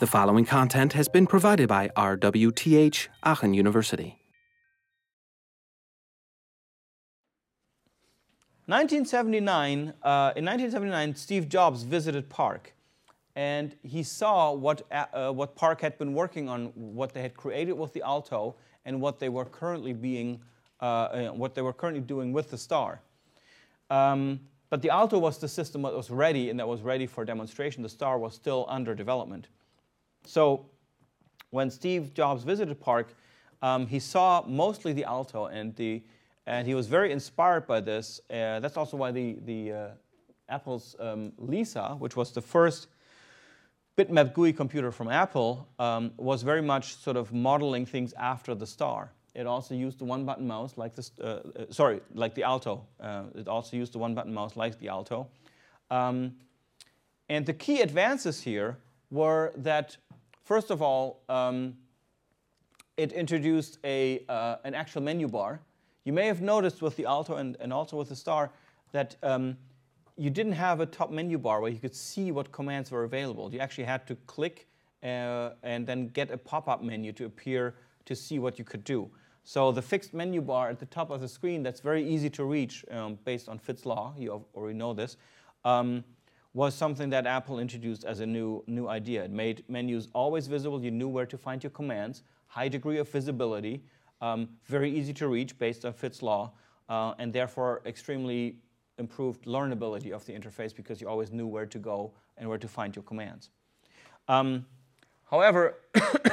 The following content has been provided by RWTH Aachen University. 1979, uh, in 1979, Steve Jobs visited PARC, and he saw what, uh, what PARC had been working on, what they had created with the Alto, and what they were currently being, uh, uh what they were currently doing with the Star. Um, but the Alto was the system that was ready and that was ready for demonstration. The Star was still under development. So when Steve Jobs visited PARC, um, he saw mostly the Alto, and the and he was very inspired by this. Uh, that's also why the, the uh, Apple's um, Lisa, which was the first bitmap GUI computer from Apple, um, was very much sort of modeling things after the star. It also used the one-button mouse, like this. Uh, uh, sorry, like the Alto. Uh, it also used the one-button mouse, like the Alto. Um, and the key advances here were that, first of all, um, it introduced a, uh, an actual menu bar you may have noticed with the Alto and, and also with the Star that um, you didn't have a top menu bar where you could see what commands were available. You actually had to click uh, and then get a pop-up menu to appear to see what you could do. So the fixed menu bar at the top of the screen, that's very easy to reach um, based on Fitts law, you already know this, um, was something that Apple introduced as a new, new idea. It made menus always visible. You knew where to find your commands, high degree of visibility, um, very easy to reach based on Fitts law, uh, and therefore extremely improved learnability of the interface because you always knew where to go and where to find your commands. Um, however,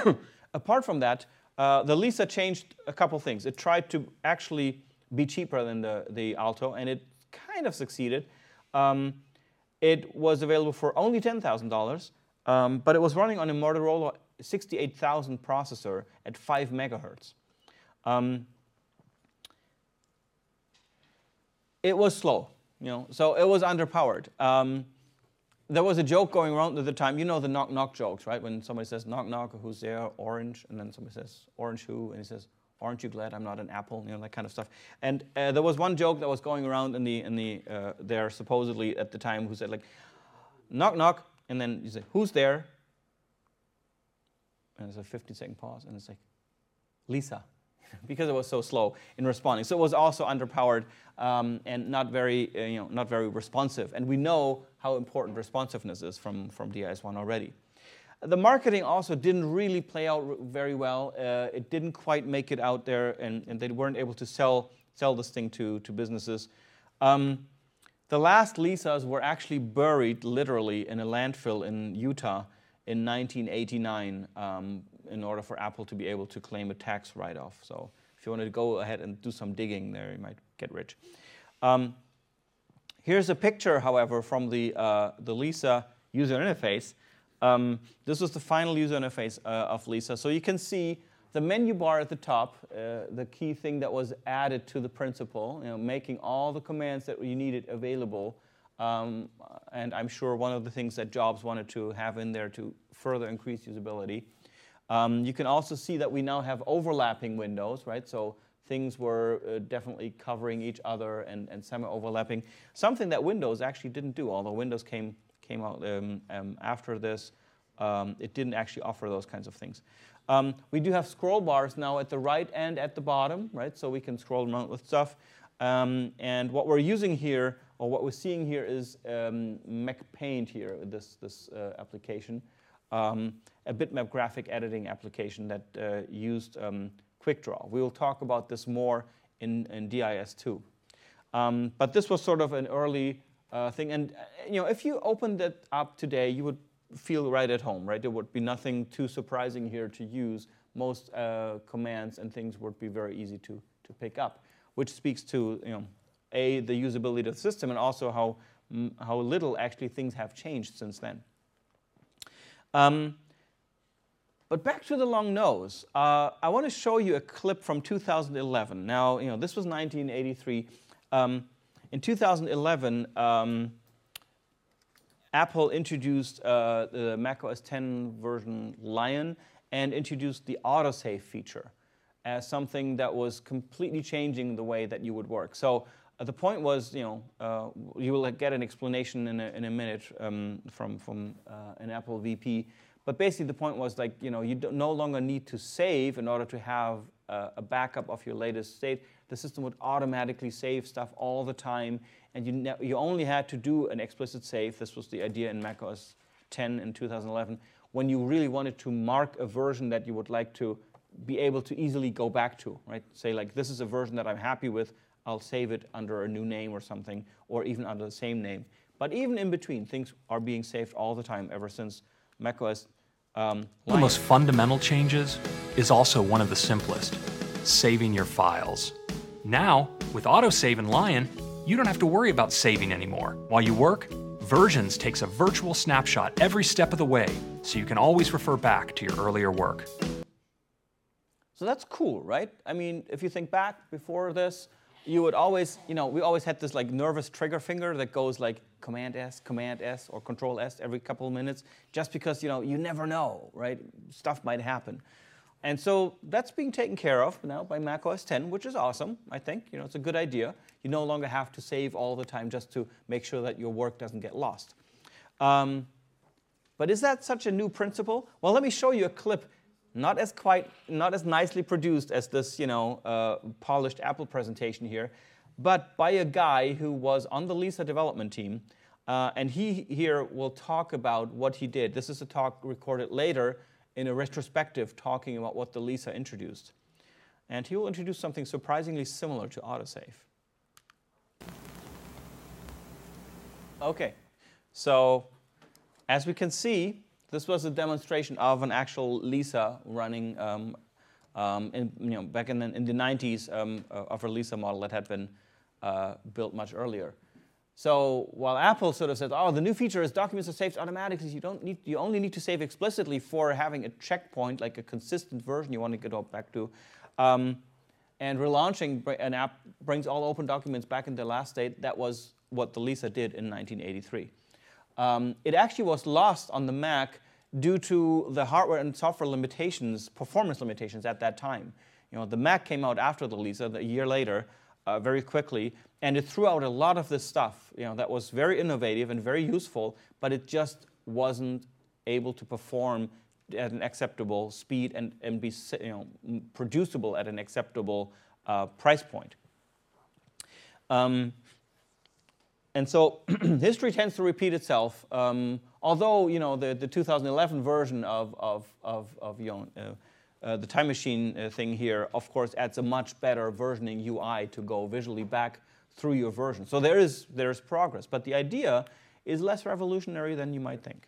apart from that, uh, the Lisa changed a couple things. It tried to actually be cheaper than the, the Alto, and it kind of succeeded. Um, it was available for only $10,000, um, but it was running on a Motorola 68000 processor at 5 megahertz. Um, it was slow, you know, so it was underpowered. Um, there was a joke going around at the time. You know the knock knock jokes, right? When somebody says knock knock, who's there? Orange, and then somebody says orange who, and he says, "Aren't you glad I'm not an apple?" You know that kind of stuff. And uh, there was one joke that was going around in the in the uh, there supposedly at the time who said like, knock knock, and then you say, "Who's there?" And there's a 15 second pause, and it's like, Lisa. because it was so slow in responding. So it was also underpowered um, and not very, uh, you know, not very responsive. And we know how important responsiveness is from, from DIS1 already. The marketing also didn't really play out very well. Uh, it didn't quite make it out there, and, and, they weren't able to sell, sell this thing to, to businesses. Um, the last Lisas were actually buried literally in a landfill in Utah in 1989 um, in order for Apple to be able to claim a tax write-off. So if you want to go ahead and do some digging there, you might get rich. Um, here's a picture, however, from the, uh, the Lisa user interface. Um, this was the final user interface uh, of Lisa. So you can see the menu bar at the top, uh, the key thing that was added to the principle, you know, making all the commands that you needed available. Um, and I'm sure one of the things that Jobs wanted to have in there to further increase usability. Um, you can also see that we now have overlapping windows, right? So things were uh, definitely covering each other and, and semi-overlapping. Something that Windows actually didn't do, although Windows came, came out um, um, after this, um, it didn't actually offer those kinds of things. Um, we do have scroll bars now at the right and at the bottom, right? So we can scroll around with stuff. Um, and what we're using here, or what we're seeing here is MacPaint here, this, this uh, application a bitmap graphic editing application that uh, used QuickDraw. We will talk about this more in, in DIS2. Um, but this was sort of an early uh, thing. And uh, you know, if you opened it up today, you would feel right at home, right? There would be nothing too surprising here to use. Most uh, commands and things would be very easy to, to pick up, which speaks to, you know, A, the usability of the system, and also how, how little actually things have changed since then. Um, but back to the long nose, uh, I want to show you a clip from 2011. Now, you know, this was 1983. Um, in 2011, um, Apple introduced uh, the Mac OS 10 version Lion and introduced the autosave feature as something that was completely changing the way that you would work. So uh, the point was, you know, uh, you will get an explanation in a, in a minute um, from, from uh, an Apple VP But basically, the point was like, you know, you no longer need to save in order to have a, backup of your latest state. The system would automatically save stuff all the time, and you, ne- you only had to do an explicit save. This was the idea in macOS 10 in 2011 when you really wanted to mark a version that you would like to be able to easily go back to, right? Say like, this is a version that I'm happy with. I'll save it under a new name or something, or even under the same name. But even in between, things are being saved all the time ever since macOS. Um, one of the most fundamental changes is also one of the simplest saving your files. Now, with autosave in Lion, you don't have to worry about saving anymore. While you work, Versions takes a virtual snapshot every step of the way, so you can always refer back to your earlier work. So that's cool, right? I mean, if you think back before this, you would always, you know, we always had this like nervous trigger finger that goes like Command S, Command S, or Control S every couple of minutes, just because, you know, you never know, right? Stuff might happen. And so that's being taken care of now by macOS 10, which is awesome, I think. You know, it's a good idea. You no longer have to save all the time just to make sure that your work doesn't get lost. Um, but is that such a new principle? Well, let me show you a clip, not as quite, not as nicely produced as this, you know, uh, polished Apple presentation here, but by a guy who was on the Lisa development team. Uh, and he here will talk about what he did. This is a talk recorded later in a retrospective talking about what the Lisa introduced. And he will introduce something surprisingly similar to autosave. Okay, so as we can see, this was a demonstration of an actual Lisa running um, um, in, you know, back in the, in the 90s um, uh, of a Lisa model that had been uh, built much earlier. So while Apple sort of says, oh, the new feature is documents are saved automatically, you don't need, you only need to save explicitly for having a checkpoint, like a consistent version you want to go back to. Um, and relaunching an app brings all open documents back in the last state. That was what the Lisa did in 1983. Um, it actually was lost on the Mac due to the hardware and software limitations, performance limitations at that time. You know, the Mac came out after the Lisa, a year later, uh, very quickly, and it threw out a lot of this stuff you know, that was very innovative and very useful, but it just wasn't able to perform at an acceptable speed and, and be you know, producible at an acceptable uh, price point. Um, and so history tends to repeat itself. Um, although you know the, the 2011 version of, of, of, of you know, uh, uh, the time machine uh, thing here, of course, adds a much better versioning UI to go visually back through your version. So there is, there is progress, but the idea is less revolutionary than you might think.